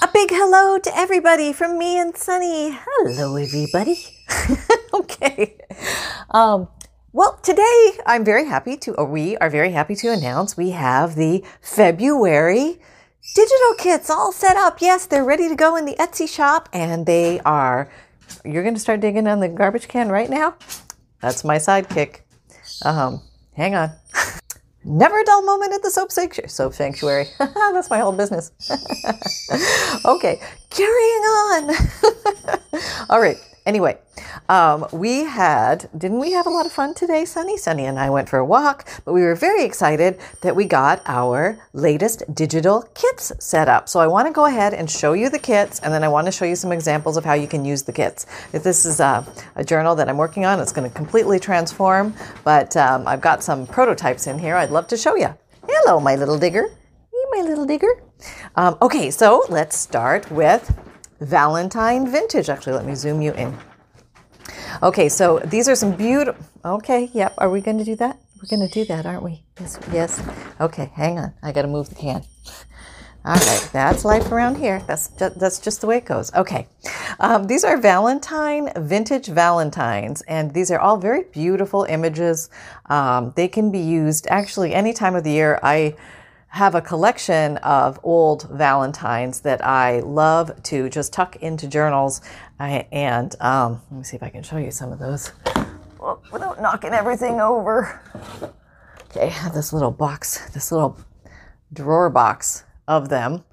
A big hello to everybody from me and Sunny. Hello, everybody. okay. Um, well, today I'm very happy to, or we are very happy to announce we have the February digital kits all set up. Yes, they're ready to go in the Etsy shop and they are, you're going to start digging on the garbage can right now? That's my sidekick. Um, hang on. Never a dull moment at the soap sanctuary. Soap sanctuary. That's my whole business. okay, carrying on. All right. Anyway, um, we had, didn't we have a lot of fun today, Sunny? Sunny and I went for a walk, but we were very excited that we got our latest digital kits set up. So I want to go ahead and show you the kits, and then I want to show you some examples of how you can use the kits. If this is a, a journal that I'm working on, it's going to completely transform, but um, I've got some prototypes in here I'd love to show you. Hello, my little digger. Hey, my little digger. Um, okay, so let's start with Valentine Vintage. Actually, let me zoom you in. Okay, so these are some beautiful. Okay, yep. Are we going to do that? We're going to do that, aren't we? Yes. Yes. Okay, hang on. I got to move the can. All right, that's life around here. That's just, that's just the way it goes. Okay, um, these are Valentine vintage Valentines, and these are all very beautiful images. Um, they can be used actually any time of the year. I have a collection of old Valentines that I love to just tuck into journals. I, and um, let me see if I can show you some of those well, without knocking everything over. Okay, I have this little box, this little drawer box of them.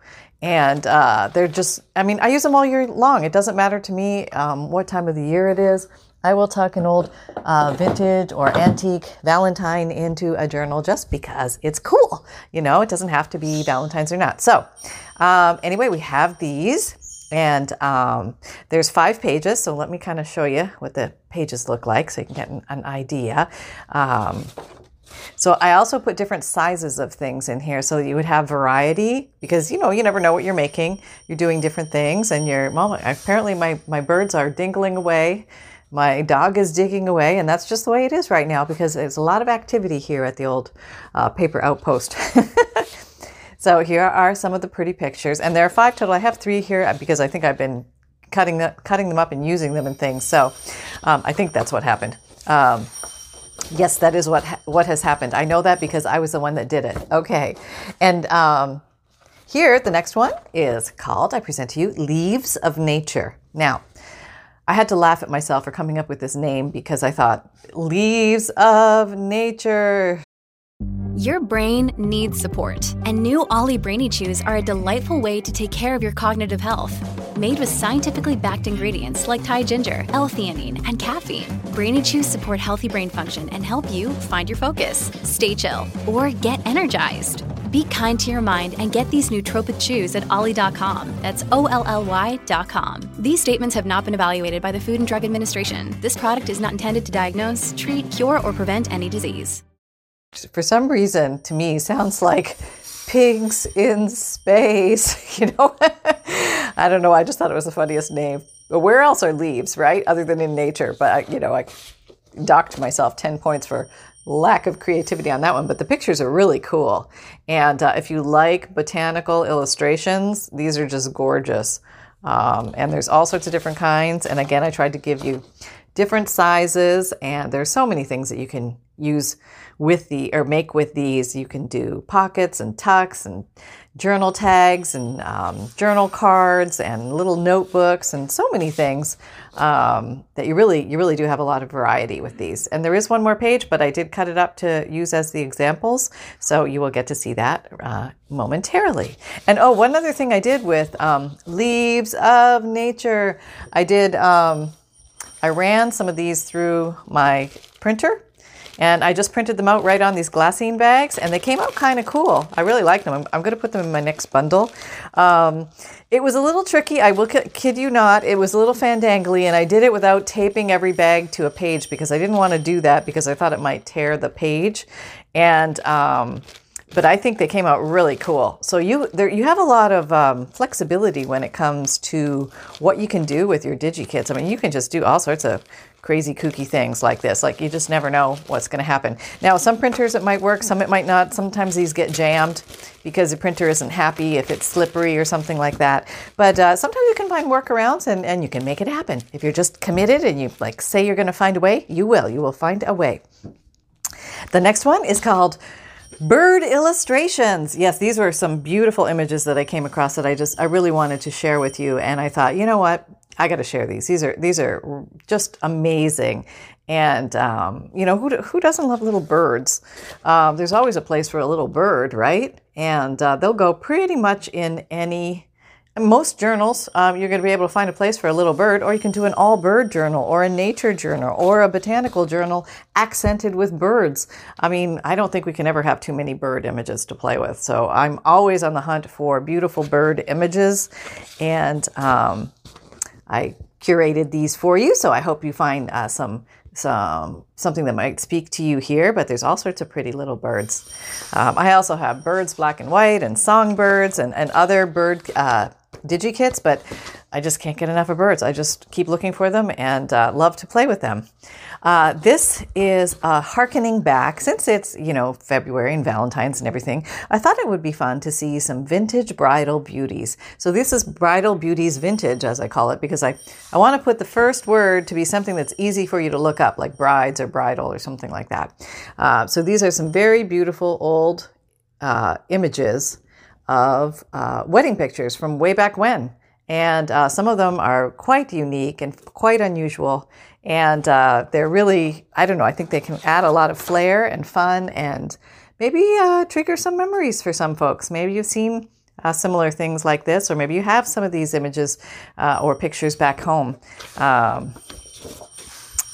And uh, they're just, I mean, I use them all year long. It doesn't matter to me um, what time of the year it is. I will tuck an old uh, vintage or antique Valentine into a journal just because it's cool. You know, it doesn't have to be Valentine's or not. So, um, anyway, we have these, and um, there's five pages. So, let me kind of show you what the pages look like so you can get an, an idea. Um, so I also put different sizes of things in here so you would have variety because you know you never know what you're making. You're doing different things and you're well apparently my my birds are dingling away my dog is digging away, and that's just the way it is right now because there's a lot of activity here at the old uh, paper outpost. so here are some of the pretty pictures, and there are five total. I have three here because I think I've been cutting the, cutting them up and using them and things. So um, I think that's what happened. Um, yes, that is what ha- what has happened. I know that because I was the one that did it. Okay, and um, here the next one is called. I present to you Leaves of Nature. Now. I had to laugh at myself for coming up with this name because I thought, leaves of nature. Your brain needs support, and new OLLY Brainy Chews are a delightful way to take care of your cognitive health. Made with scientifically backed ingredients like Thai ginger, L-theanine, and caffeine, Brainy Chews support healthy brain function and help you find your focus, stay chill, or get energized. Be kind to your mind and get these nootropic chews at olly.com. That's O L L Y.com. These statements have not been evaluated by the Food and Drug Administration. This product is not intended to diagnose, treat, cure, or prevent any disease. For some reason, to me, sounds like pigs in space. You know, I don't know. I just thought it was the funniest name. But where else are leaves, right? Other than in nature. But, I, you know, I docked myself 10 points for lack of creativity on that one, but the pictures are really cool. And uh, if you like botanical illustrations, these are just gorgeous. Um, and there's all sorts of different kinds. And again, I tried to give you different sizes, and there's so many things that you can use with the or make with these. You can do pockets and tucks and journal tags and um, journal cards and little notebooks and so many things um, that you really you really do have a lot of variety with these. And there is one more page, but I did cut it up to use as the examples, so you will get to see that uh, momentarily. And oh, one other thing I did with um, leaves of nature, I did. Um, I ran some of these through my printer and I just printed them out right on these glassine bags, and they came out kind of cool. I really like them. I'm, I'm going to put them in my next bundle. Um, it was a little tricky. I will kid you not. It was a little fandangly, and I did it without taping every bag to a page because I didn't want to do that because I thought it might tear the page. And um, but I think they came out really cool. So you there you have a lot of um, flexibility when it comes to what you can do with your DigiKits. I mean, you can just do all sorts of crazy kooky things like this. Like you just never know what's going to happen. Now, some printers it might work, some it might not. Sometimes these get jammed because the printer isn't happy if it's slippery or something like that. But uh, sometimes you can find workarounds and, and you can make it happen. If you're just committed and you like say you're going to find a way, you will. You will find a way. The next one is called Bird illustrations. Yes, these were some beautiful images that I came across that I just I really wanted to share with you and I thought, you know what? I got to share these. These are these are just amazing, and um, you know who who doesn't love little birds? Um, there's always a place for a little bird, right? And uh, they'll go pretty much in any. Most journals, um, you're going to be able to find a place for a little bird, or you can do an all bird journal, or a nature journal, or a botanical journal accented with birds. I mean, I don't think we can ever have too many bird images to play with. So I'm always on the hunt for beautiful bird images. And um, I curated these for you, so I hope you find uh, some some something that might speak to you here. But there's all sorts of pretty little birds. Um, I also have birds black and white and songbirds and, and other bird uh, digikits, but I just can't get enough of birds. I just keep looking for them and uh, love to play with them. Uh, this is a harkening back, since it's, you know, February and Valentine's and everything, I thought it would be fun to see some vintage bridal beauties. So this is Bridal Beauties Vintage, as I call it, because I, I want to put the first word to be something that's easy for you to look up, like brides or bridal or something like that. Uh, so these are some very beautiful old uh, images of uh, wedding pictures from way back when. And uh, some of them are quite unique and quite unusual. And uh, they're really, I don't know, I think they can add a lot of flair and fun and maybe uh, trigger some memories for some folks. Maybe you've seen uh, similar things like this, or maybe you have some of these images uh, or pictures back home. Um,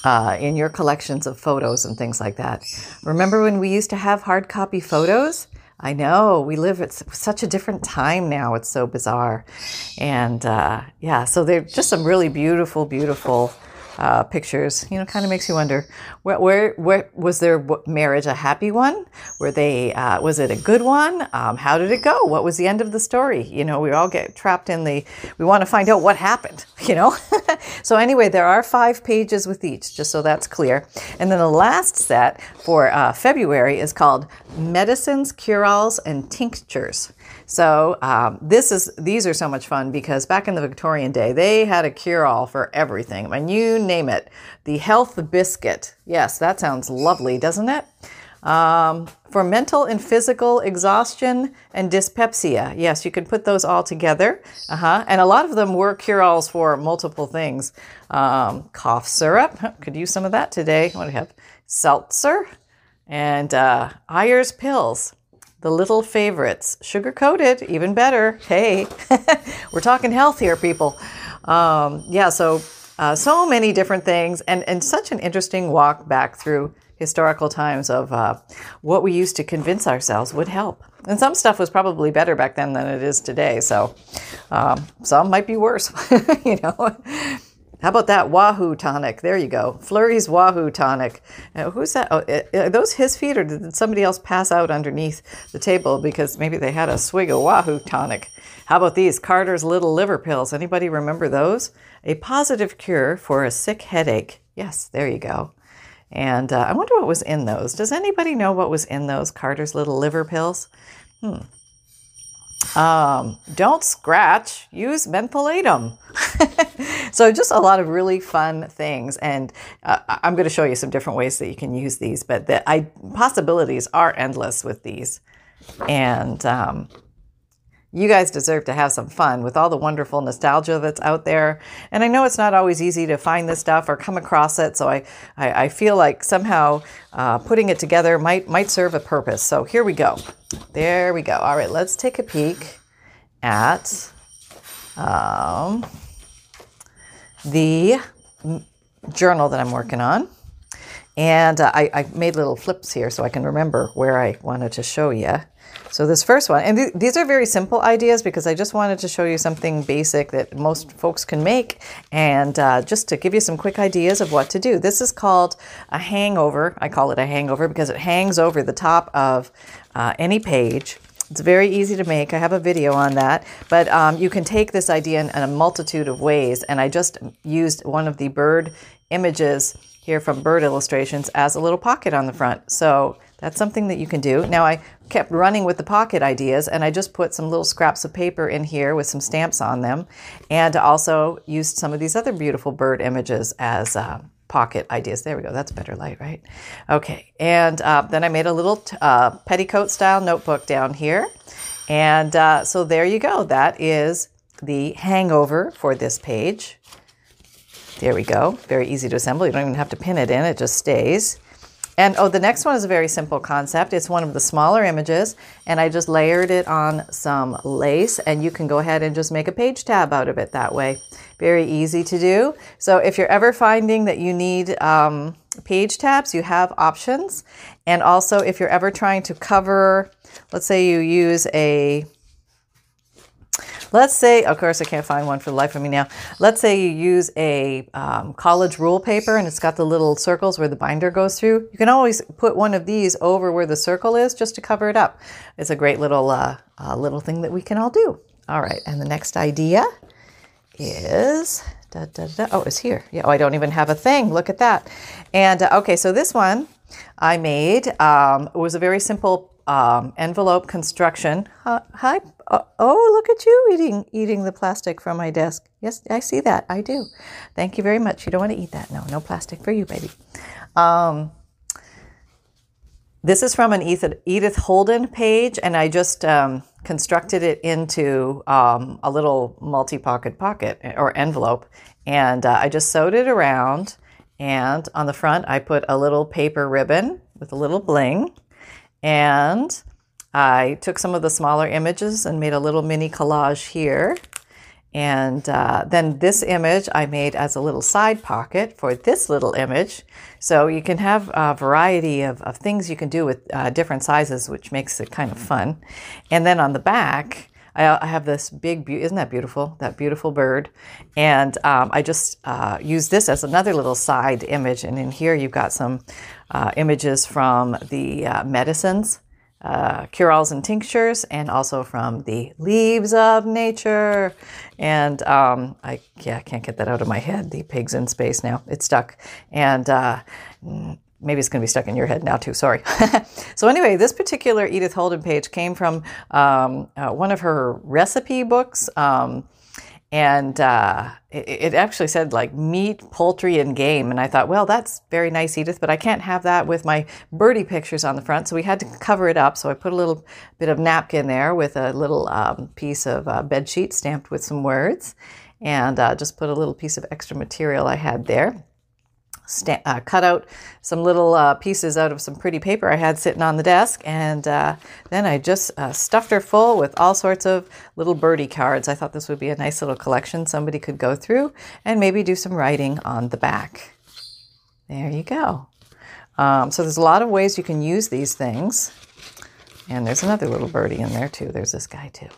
uh, in your collections of photos and things like that. Remember when we used to have hard copy photos? I know we live at such a different time now. It's so bizarre. And uh, yeah, so they're just some really beautiful, beautiful uh, pictures, you know, kind of makes you wonder where, where, where was their marriage a happy one? Were they, uh, was it a good one? Um, how did it go? What was the end of the story? You know, we all get trapped in the, we want to find out what happened, you know? so anyway, there are five pages with each, just so that's clear. And then the last set for uh, February is called Medicines, Cure-Alls, and Tinctures. So um, this is these are so much fun because back in the Victorian day, they had a cure-all for everything. I mean, you name it. The health biscuit. Yes, that sounds lovely, doesn't it? Um, for mental and physical exhaustion and dyspepsia. Yes, you can put those all together. Uh-huh. And a lot of them were cure-alls for multiple things. Um, cough syrup. Could use some of that today. What do we have? Seltzer and uh, Ayer's pills. The little favorites, sugar coated, even better. Hey, we're talking health here, people. Um, yeah, so uh, so many different things, and and such an interesting walk back through historical times of uh, what we used to convince ourselves would help. And some stuff was probably better back then than it is today. So um, some might be worse, you know. How about that Wahoo tonic? There you go. Flurry's Wahoo tonic. Now, who's that? Oh, are those his feet, or did somebody else pass out underneath the table because maybe they had a swig of Wahoo tonic? How about these Carter's Little Liver Pills? Anybody remember those? A positive cure for a sick headache. Yes, there you go. And uh, I wonder what was in those. Does anybody know what was in those Carter's Little Liver Pills? Hmm. Um, don't scratch, use mentholatum. so just a lot of really fun things. And uh, I'm going to show you some different ways that you can use these, but the I, possibilities are endless with these. And um, you guys deserve to have some fun with all the wonderful nostalgia that's out there. And I know it's not always easy to find this stuff or come across it. So I, I, I feel like somehow uh, putting it together might, might serve a purpose. So here we go. There we go. All right, let's take a peek at um, the journal that I'm working on. And uh, I, I made little flips here so I can remember where I wanted to show you. So this first one, and th- these are very simple ideas because I just wanted to show you something basic that most folks can make, and uh, just to give you some quick ideas of what to do. This is called a hangover. I call it a hangover because it hangs over the top of uh, any page. It's very easy to make. I have a video on that. But um, you can take this idea in, in, a multitude of ways. And I just used one of the bird images here from Bird Illustrations as a little pocket on the front. So that's something that you can do. Now, I kept running with the pocket ideas and I just put some little scraps of paper in here with some stamps on them. And also used some of these other beautiful bird images as. Uh, pocket ideas. There we go. That's better light, right? Okay. And uh, then I made a little t- uh, petticoat style notebook down here. And uh, so there you go. That is the hangover for this page. There we go. Very easy to assemble. You don't even have to pin it in, it just stays. And oh, the next one is a very simple concept. It's one of the smaller images, and I just layered it on some lace, and you can go ahead and just make a page tab out of it that way. Very easy to do. So if you're ever finding that you need um, page tabs, you have options. And also, if you're ever trying to cover, let's say you use a Let's say, of course, I can't find one for the life of me now. Let's say you use a um, college rule paper and it's got the little circles where the binder goes through. You can always put one of these over where the circle is just to cover it up. It's a great little uh, uh, little thing that we can all do. All right, and the next idea is da, da, da, oh, it's here. Yeah, oh, I don't even have a thing. Look at that. And uh, okay, so this one I made um, was a very simple um, envelope construction. Uh, hi. Uh, oh, look at you eating eating the plastic from my desk. Yes, I see that. I do. Thank you very much. You don't want to eat that. No, no plastic for you, baby. Um, this is from an Edith Holden page, and I just um, constructed it into um, a little multi pocket pocket or envelope. And uh, I just sewed it around. And on the front, I put a little paper ribbon with a little bling. And I took some of the smaller images and made a little mini collage here. And uh, then this image I made as a little side pocket for this little image. So you can have a variety of, of things you can do with uh, different sizes, which makes it kind of fun. And then on the back, I, I have this big, be- isn't that beautiful? That beautiful bird. And um, I just uh, use this as another little side image. And in here, you've got some uh, images from the uh, medicines uh, cure-alls and tinctures, and also from the leaves of nature. And um, I yeah, I can't get that out of my head. The pigs in space now. It's stuck, and uh, maybe it's going to be stuck in your head now too. Sorry. so anyway, this particular Edith Holden page came from um, uh, one of her recipe books. Um, and uh, it, it, actually said like meat, poultry, and game. And I thought, well, that's very nice, Edith, but I can't have that with my birdie pictures on the front. So we had to cover it up. So I put a little bit of napkin there with a little um, piece of uh, bed sheet stamped with some words, and uh, just put a little piece of extra material I had there uh, cut out some little uh, pieces out of some pretty paper I had sitting on the desk, and uh, then I just uh, stuffed her full with all sorts of little birdie cards. I thought this would be a nice little collection somebody could go through and maybe do some writing on the back. There you go. Um, so there's a lot of ways you can use these things. And there's another little birdie in there too. There's this guy too.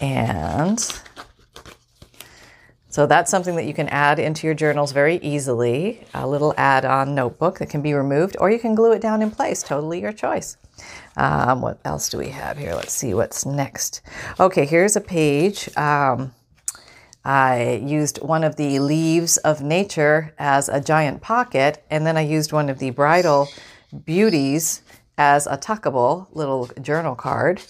And so that's something that you can add into your journals very easily. A little add on notebook that can be removed, or you can glue it down in place. Totally your choice. Um, what else do we have here? Let's see what's next. Okay, here's a page. Um, I used one of the leaves of nature as a giant pocket, and then I used one of the bridal beauties as a tuckable little journal card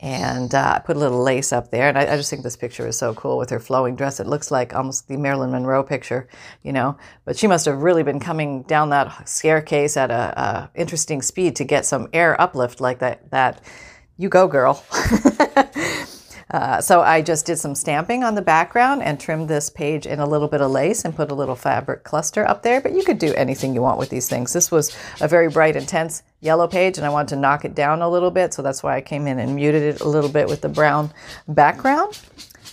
and uh, I put a little lace up there. And I, I, just think this picture is so cool with her flowing dress. It looks like almost the Marilyn Monroe picture, you know. But she must have really been coming down that staircase at a, a interesting speed to get some air uplift like that. That you go, girl. Uh, so I just did some stamping on the background and trimmed this page in a little bit of lace and put a little fabric cluster up there. But you could do anything you want with these things. This was a very bright, intense yellow page and I wanted to knock it down a little bit. So that's why I came in and muted it a little bit with the brown background.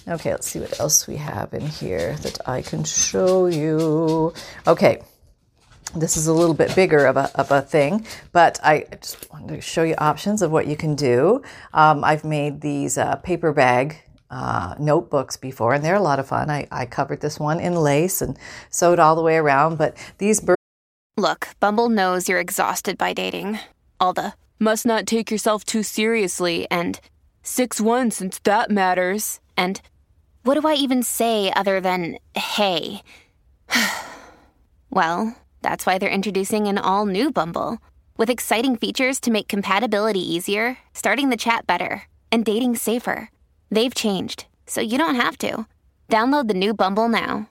Okay, let's see what else we have in here that I can show you. Okay, this is a little bit bigger of a, of a thing, but I just wanted to show you options of what you can do. Um, I've made these uh, paper bag uh, notebooks before, and they're a lot of fun. I, I covered this one in lace and sewed all the way around, but these. Look, Bumble knows you're exhausted by dating. All the must not take yourself too seriously, and 6 1 since that matters, and what do I even say other than hey? well, that's why they're introducing an all new Bumble with exciting features to make compatibility easier, starting the chat better, and dating safer. They've changed, so you don't have to. Download the new Bumble now.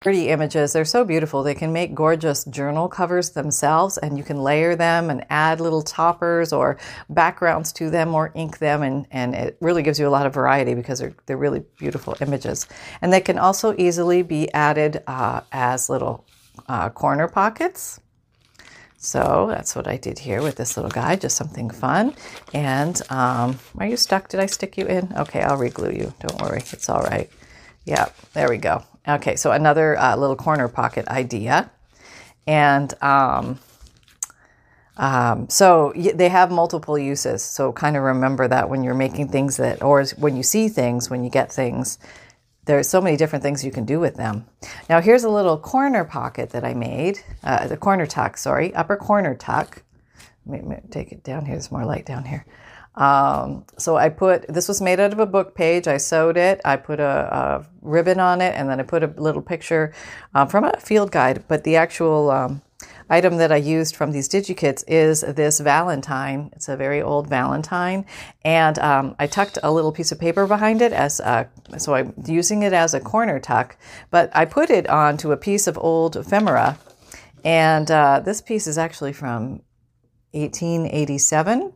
Pretty images. They're so beautiful. They can make gorgeous journal covers themselves, and you can layer them and add little toppers or backgrounds to them or ink them, and, and it really gives you a lot of variety because they're, they're really beautiful images. And they can also easily be added uh, as little uh, corner pockets. So that's what I did here with this little guy, just something fun. And um, are you stuck? Did I stick you in? Okay, I'll reglue you. Don't worry, it's all right. Yeah, there we go. Okay, so another uh, little corner pocket idea. And um, um, so they have multiple uses. So kind of remember that when you're making things that, or when you see things, when you get things, there's so many different things you can do with them. Now here's a little corner pocket that I made, uh, the corner tuck, sorry, upper corner tuck. Let me take it down here. There's more light down here. Um, so I put this was made out of a book page. I sewed it. I put a, a ribbon on it, and then I put a little picture uh, from a field guide. But the actual um, item that I used from these DigiKits is this Valentine. It's a very old Valentine, and um, I tucked a little piece of paper behind it as a, so I'm using it as a corner tuck. But I put it onto a piece of old ephemera, and uh, this piece is actually from 1887.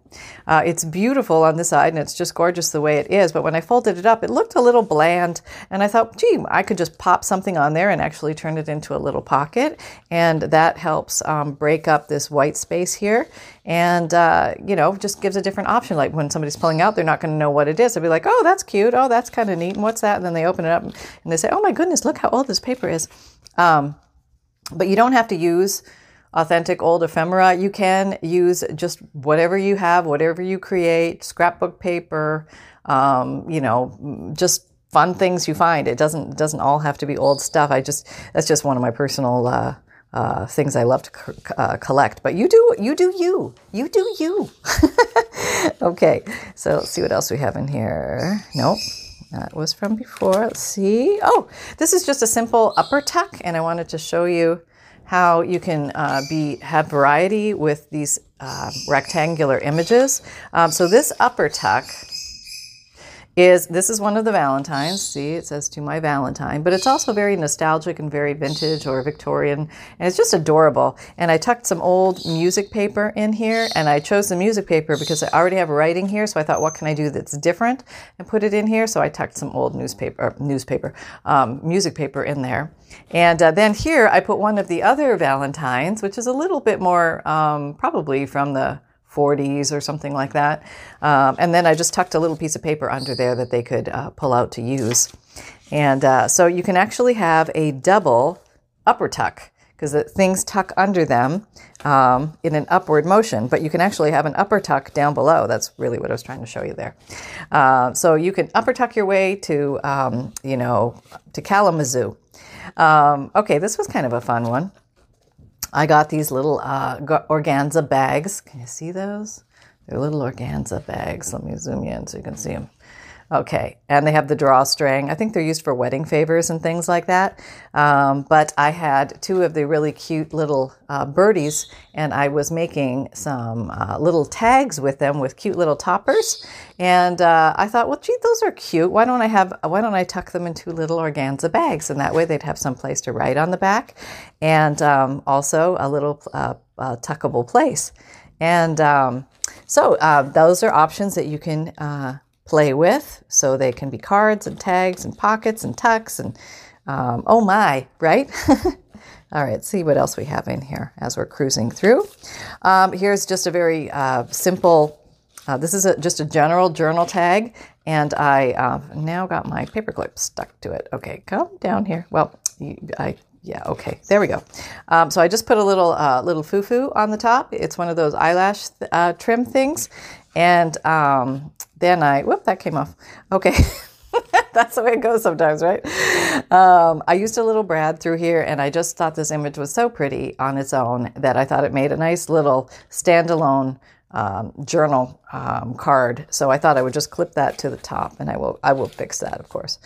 Uh, it's beautiful on the side and it's just gorgeous the way it is. But when I folded it up, it looked a little bland. And I thought, gee, I could just pop something on there and actually turn it into a little pocket. And that helps um, break up this white space here. And, uh, you know, just gives a different option. Like when somebody's pulling out, they're not going to know what it is. They'll be like, oh, that's cute. Oh, that's kind of neat. And what's that? And then they open it up and they say, oh my goodness, look how old this paper is. Um, but you don't have to use authentic old ephemera. You can use just whatever you have, whatever you create, scrapbook paper, um, you know, just fun things you find. It doesn't doesn't all have to be old stuff. I just that's just one of my personal uh, uh, things I love to uh, collect. But you do you do you you do you. okay, so let's see what else we have in here. Nope. That was from before. Let's see. Oh, this is just a simple upper tuck, and I wanted to show you how you can uh, be have variety with these uh, rectangular images. Um, so this upper tuck is this is one of the Valentines. See, it says to my Valentine, but it's also very nostalgic and very vintage or Victorian, and it's just adorable. And I tucked some old music paper in here, and I chose the music paper because I already have writing here. So I thought, what can I do that's different, and put it in here. So I tucked some old newspaper, newspaper, um, music paper in there. And uh, then here I put one of the other Valentines, which is a little bit more um, probably from the 40s or something like that. Um, and then I just tucked a little piece of paper under there that they could uh, pull out to use. And uh, so you can actually have a double upper tuck because things tuck under them um, in an upward motion, but you can actually have an upper tuck down below. That's really what I was trying to show you there. Uh, so you can upper tuck your way to, um, you know, to Kalamazoo. Um, okay, this was kind of a fun one. I got these little uh, organza bags. Can you see those? They're little organza bags. Let me zoom in so you can see them. Okay, and they have the drawstring. I think they're used for wedding favors and things like that. Um, but I had two of the really cute little uh, birdies, and I was making some uh, little tags with them with cute little toppers. And uh, I thought, well, gee, those are cute. Why don't I have? Why don't I tuck them into little organza bags, and that way they'd have some place to write on the back, and um, also a little uh, tuckable place. And um, so uh, those are options that you can uh, play with. So they can be cards and tags and pockets and tucks and um, oh my, right? All right, see what else we have in here as we're cruising through. Um, here's just a very uh, simple, uh, this is a, just a general journal tag, and I uh, now got my paperclip stuck to it. Okay, come down here. Well, I yeah, okay, there we go. Um, so I just put a little uh, little foo-foo on the top. It's one of those eyelash uh, trim things, and um, then I, whoop, that came off. Okay. That's the way it goes sometimes, right? Um, I used a little brad through here, and I just thought this image was so pretty on its own that I thought it made a nice little standalone um, journal um, card. So I thought I would just clip that to the top, and I will I will fix that, of course.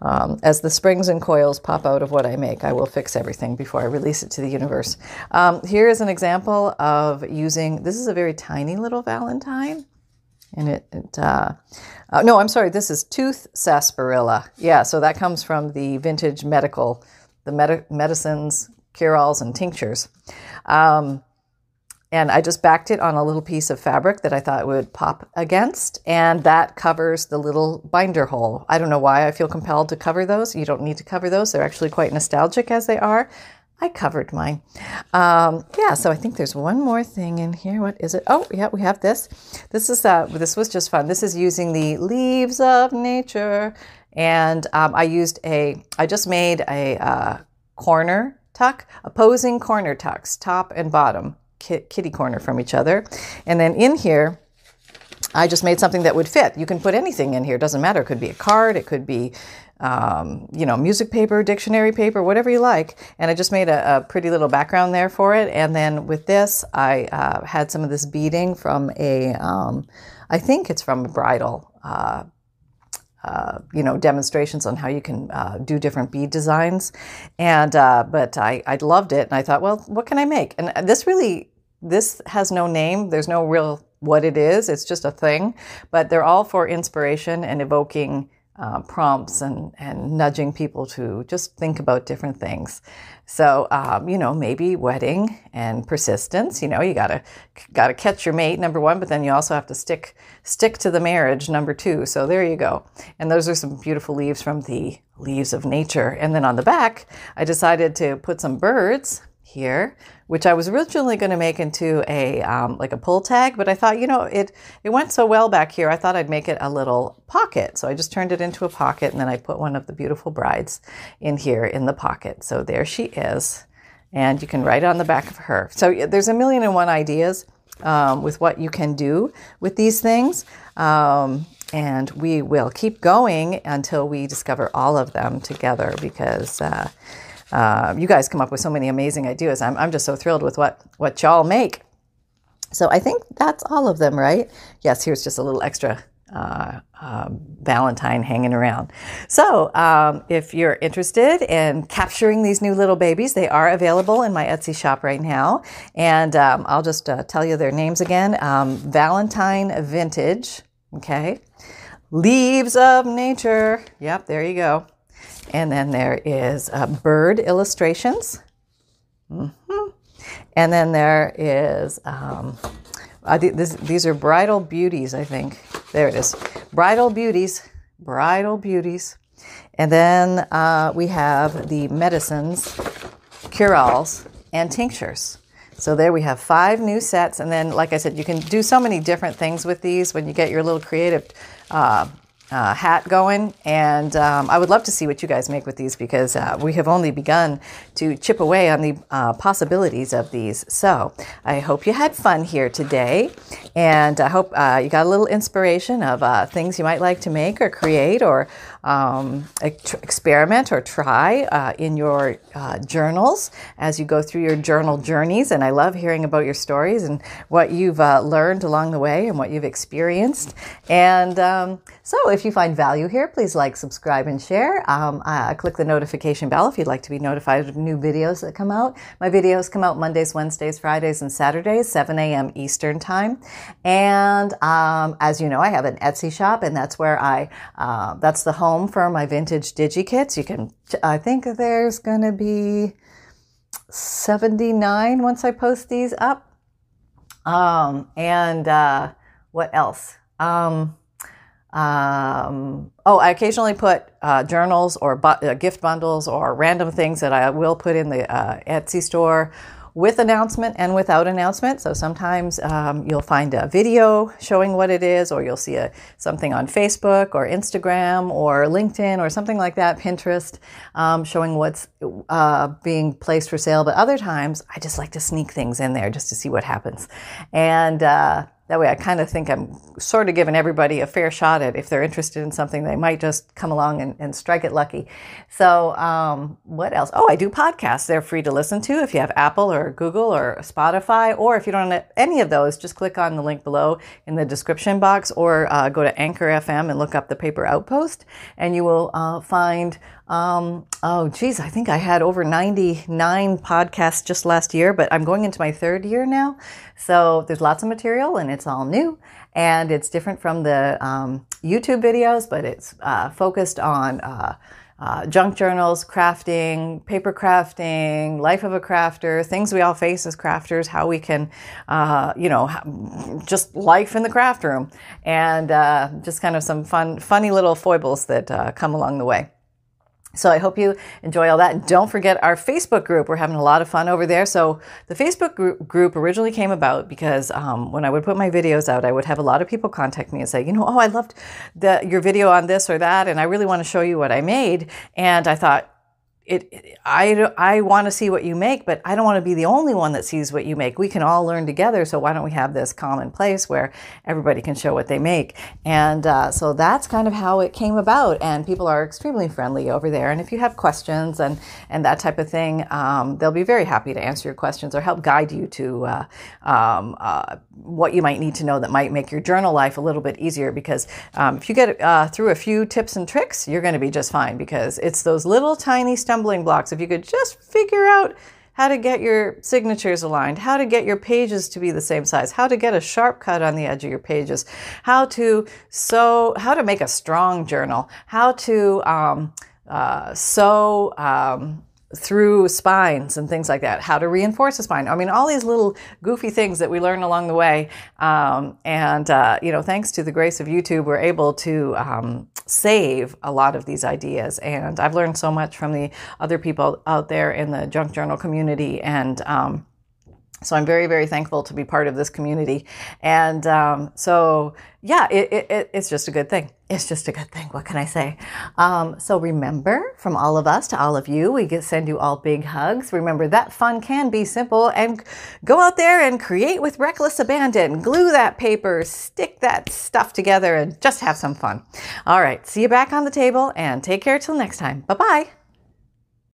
Um, as the springs and coils pop out of what I make, I will fix everything before I release it to the universe. Um, here is an example of using. This is a very tiny little Valentine, and it. it uh, uh, no, I'm sorry. This is Hood's sarsaparilla. Yeah, so that comes from the vintage medical, the med- medicines, cure-alls, and tinctures. Um, and I just backed it on a little piece of fabric that I thought would pop against, and that covers the little binder hole. I don't know why I feel compelled to cover those. You don't need to cover those, they're actually quite nostalgic as they are. I covered mine. Um, yeah, so I think there's one more thing in here. What is it? Oh, yeah, we have this. This is uh, this was just fun. This is using the leaves of nature, and um, I used a. I just made a uh, corner tuck, opposing corner tucks, top and bottom kitty corner from each other. And then in here, I just made something that would fit. You can put anything in here, it doesn't matter. It could be a card, it could be, um, you know, music paper, dictionary paper, whatever you like. And I just made a, a pretty little background there for it. And then with this, I uh, had some of this beading from a, um, I think it's from a bridal. Uh, uh, you know demonstrations on how you can uh, do different bead designs and uh, but I, I loved it and i thought well what can i make and this really this has no name there's no real what it is it's just a thing but they're all for inspiration and evoking uh, prompts and, and nudging people to just think about different things. So, um, you know, maybe wedding and persistence. You know, you gotta gotta catch your mate, number one, but then you also have to stick stick to the marriage, number two. So there you go. And those are some beautiful leaves from the leaves of nature. And then on the back, I decided to put some birds here, which I was originally going to make into a um, like a pull tag, but I thought, you know, it it went so well back here. I thought I'd make it a little pocket, so I just turned it into a pocket, and then I put one of the beautiful brides in here in the pocket. So there she is, and you can write on the back of her. So there's a million and one ideas um, with what you can do with these things. Um, and we will keep going until we discover all of them together because uh, uh, you guys come up with so many amazing ideas. I'm, I'm just so thrilled with what, what y'all make. So I think that's all of them, right? Yes, here's just a little extra uh, um, Valentine hanging around. So, um, if you're interested in capturing these new little babies, they are available in my Etsy shop right now. And um, I'll just uh, tell you their names again um, Valentine Vintage, okay? Leaves of Nature. Yep, there you go. And then there is uh, bird illustrations. Mm-hmm. And then there is, um, this, these are bridal beauties, I think. There it is. Bridal beauties. Bridal beauties. And then uh, we have the medicines, cure-alls, and tinctures. So there we have five new sets. And then, like I said, you can do so many different things with these when you get your little creative uh, uh, hat going. And um, I would love to see what you guys make with these because uh, we have only begun to chip away on the uh, possibilities of these. So I hope you had fun here today. And I hope uh, you got a little inspiration of uh, things you might like to make or create or um, experiment or try uh, in your uh, journals as you go through your journal journeys. And I love hearing about your stories and what you've uh, learned along the way and what you've experienced. And um, so, if you find value here, please like, subscribe, and share. Um, uh, click the notification bell if you'd like to be notified of new videos that come out. My videos come out Mondays, Wednesdays, Fridays, and Saturdays, 7 a.m. Eastern Time. And um, as you know, I have an Etsy shop, and that's where I, uh, that's the home home for my vintage DigiKits. You can, I think there's going to be 79 once I post these up. Um, and uh, what else? Um, um, oh, I occasionally put uh, journals or bu- uh, gift bundles or random things that I will put in the uh, Etsy store with announcement and without announcement. So sometimes um, you'll find a video showing what it is, or you'll see a, something on Facebook or Instagram or LinkedIn or something like that, Pinterest, um, showing what's uh, being placed for sale. But other times, I just like to sneak things in there just to see what happens. And uh, that way, I kind of think I'm sort of giving everybody a fair shot at if they're interested in something, they might just come along and, and strike it lucky. So, um, what else? Oh, I do podcasts. They're free to listen to if you have Apple or Google or Spotify, or if you don't have any of those, just click on the link below in the description box or uh, go to Anchor FM and look up the Paper Outpost, and you will uh, find um, oh, geez, I think I had over 99 podcasts just last year, but I'm going into my third year now. So there's lots of material and it's all new. And it's different from the um, YouTube videos, but it's uh, focused on uh, uh, junk journals, crafting, paper crafting, life of a crafter, things we all face as crafters, how we can, uh, you know, just life in the craft room, and uh, just kind of some fun, funny little foibles that uh, come along the way. So I hope you enjoy all that. And don't forget our Facebook group. We're having a lot of fun over there. So the Facebook group originally came about because um, when I would put my videos out, I would have a lot of people contact me and say, you know, oh, I loved the, your video on this or that, and I really want to show you what I made. And I thought, it, I, I want to see what you make, but I don't want to be the only one that sees what you make. We can all learn together. So why don't we have this common place where everybody can show what they make? And uh, so that's kind of how it came about. And people are extremely friendly over there. And if you have questions and, and that type of thing, um, they'll be very happy to answer your questions or help guide you to uh, um, uh, what you might need to know that might make your journal life a little bit easier. Because um, if you get uh, through a few tips and tricks, you're going to be just fine because it's those little tiny stumbles stumbling blocks. If you could just figure out how to get your signatures aligned, how to get your pages to be the same size, how to get a sharp cut on the edge of your pages, how to sew, how to make a strong journal, how to um, uh, sew um, through spines and things like that, how to reinforce a spine. I mean, all these little goofy things that we learn along the way. Um, and, uh, you know, thanks to the grace of YouTube, we're able to um, save a lot of these ideas. And I've learned so much from the other people out there in the junk journal community. And, um, so I'm very, very thankful to be part of this community. And um, so, yeah, it, it, it's just a good thing. It's just a good thing. What can I say? Um, so remember, from all of us to all of you, we get, send you all big hugs. Remember that fun can be simple and go out there and create with reckless abandon. Glue that paper, stick that stuff together, and just have some fun. All right, see you back on the table and take care till next time. Bye bye.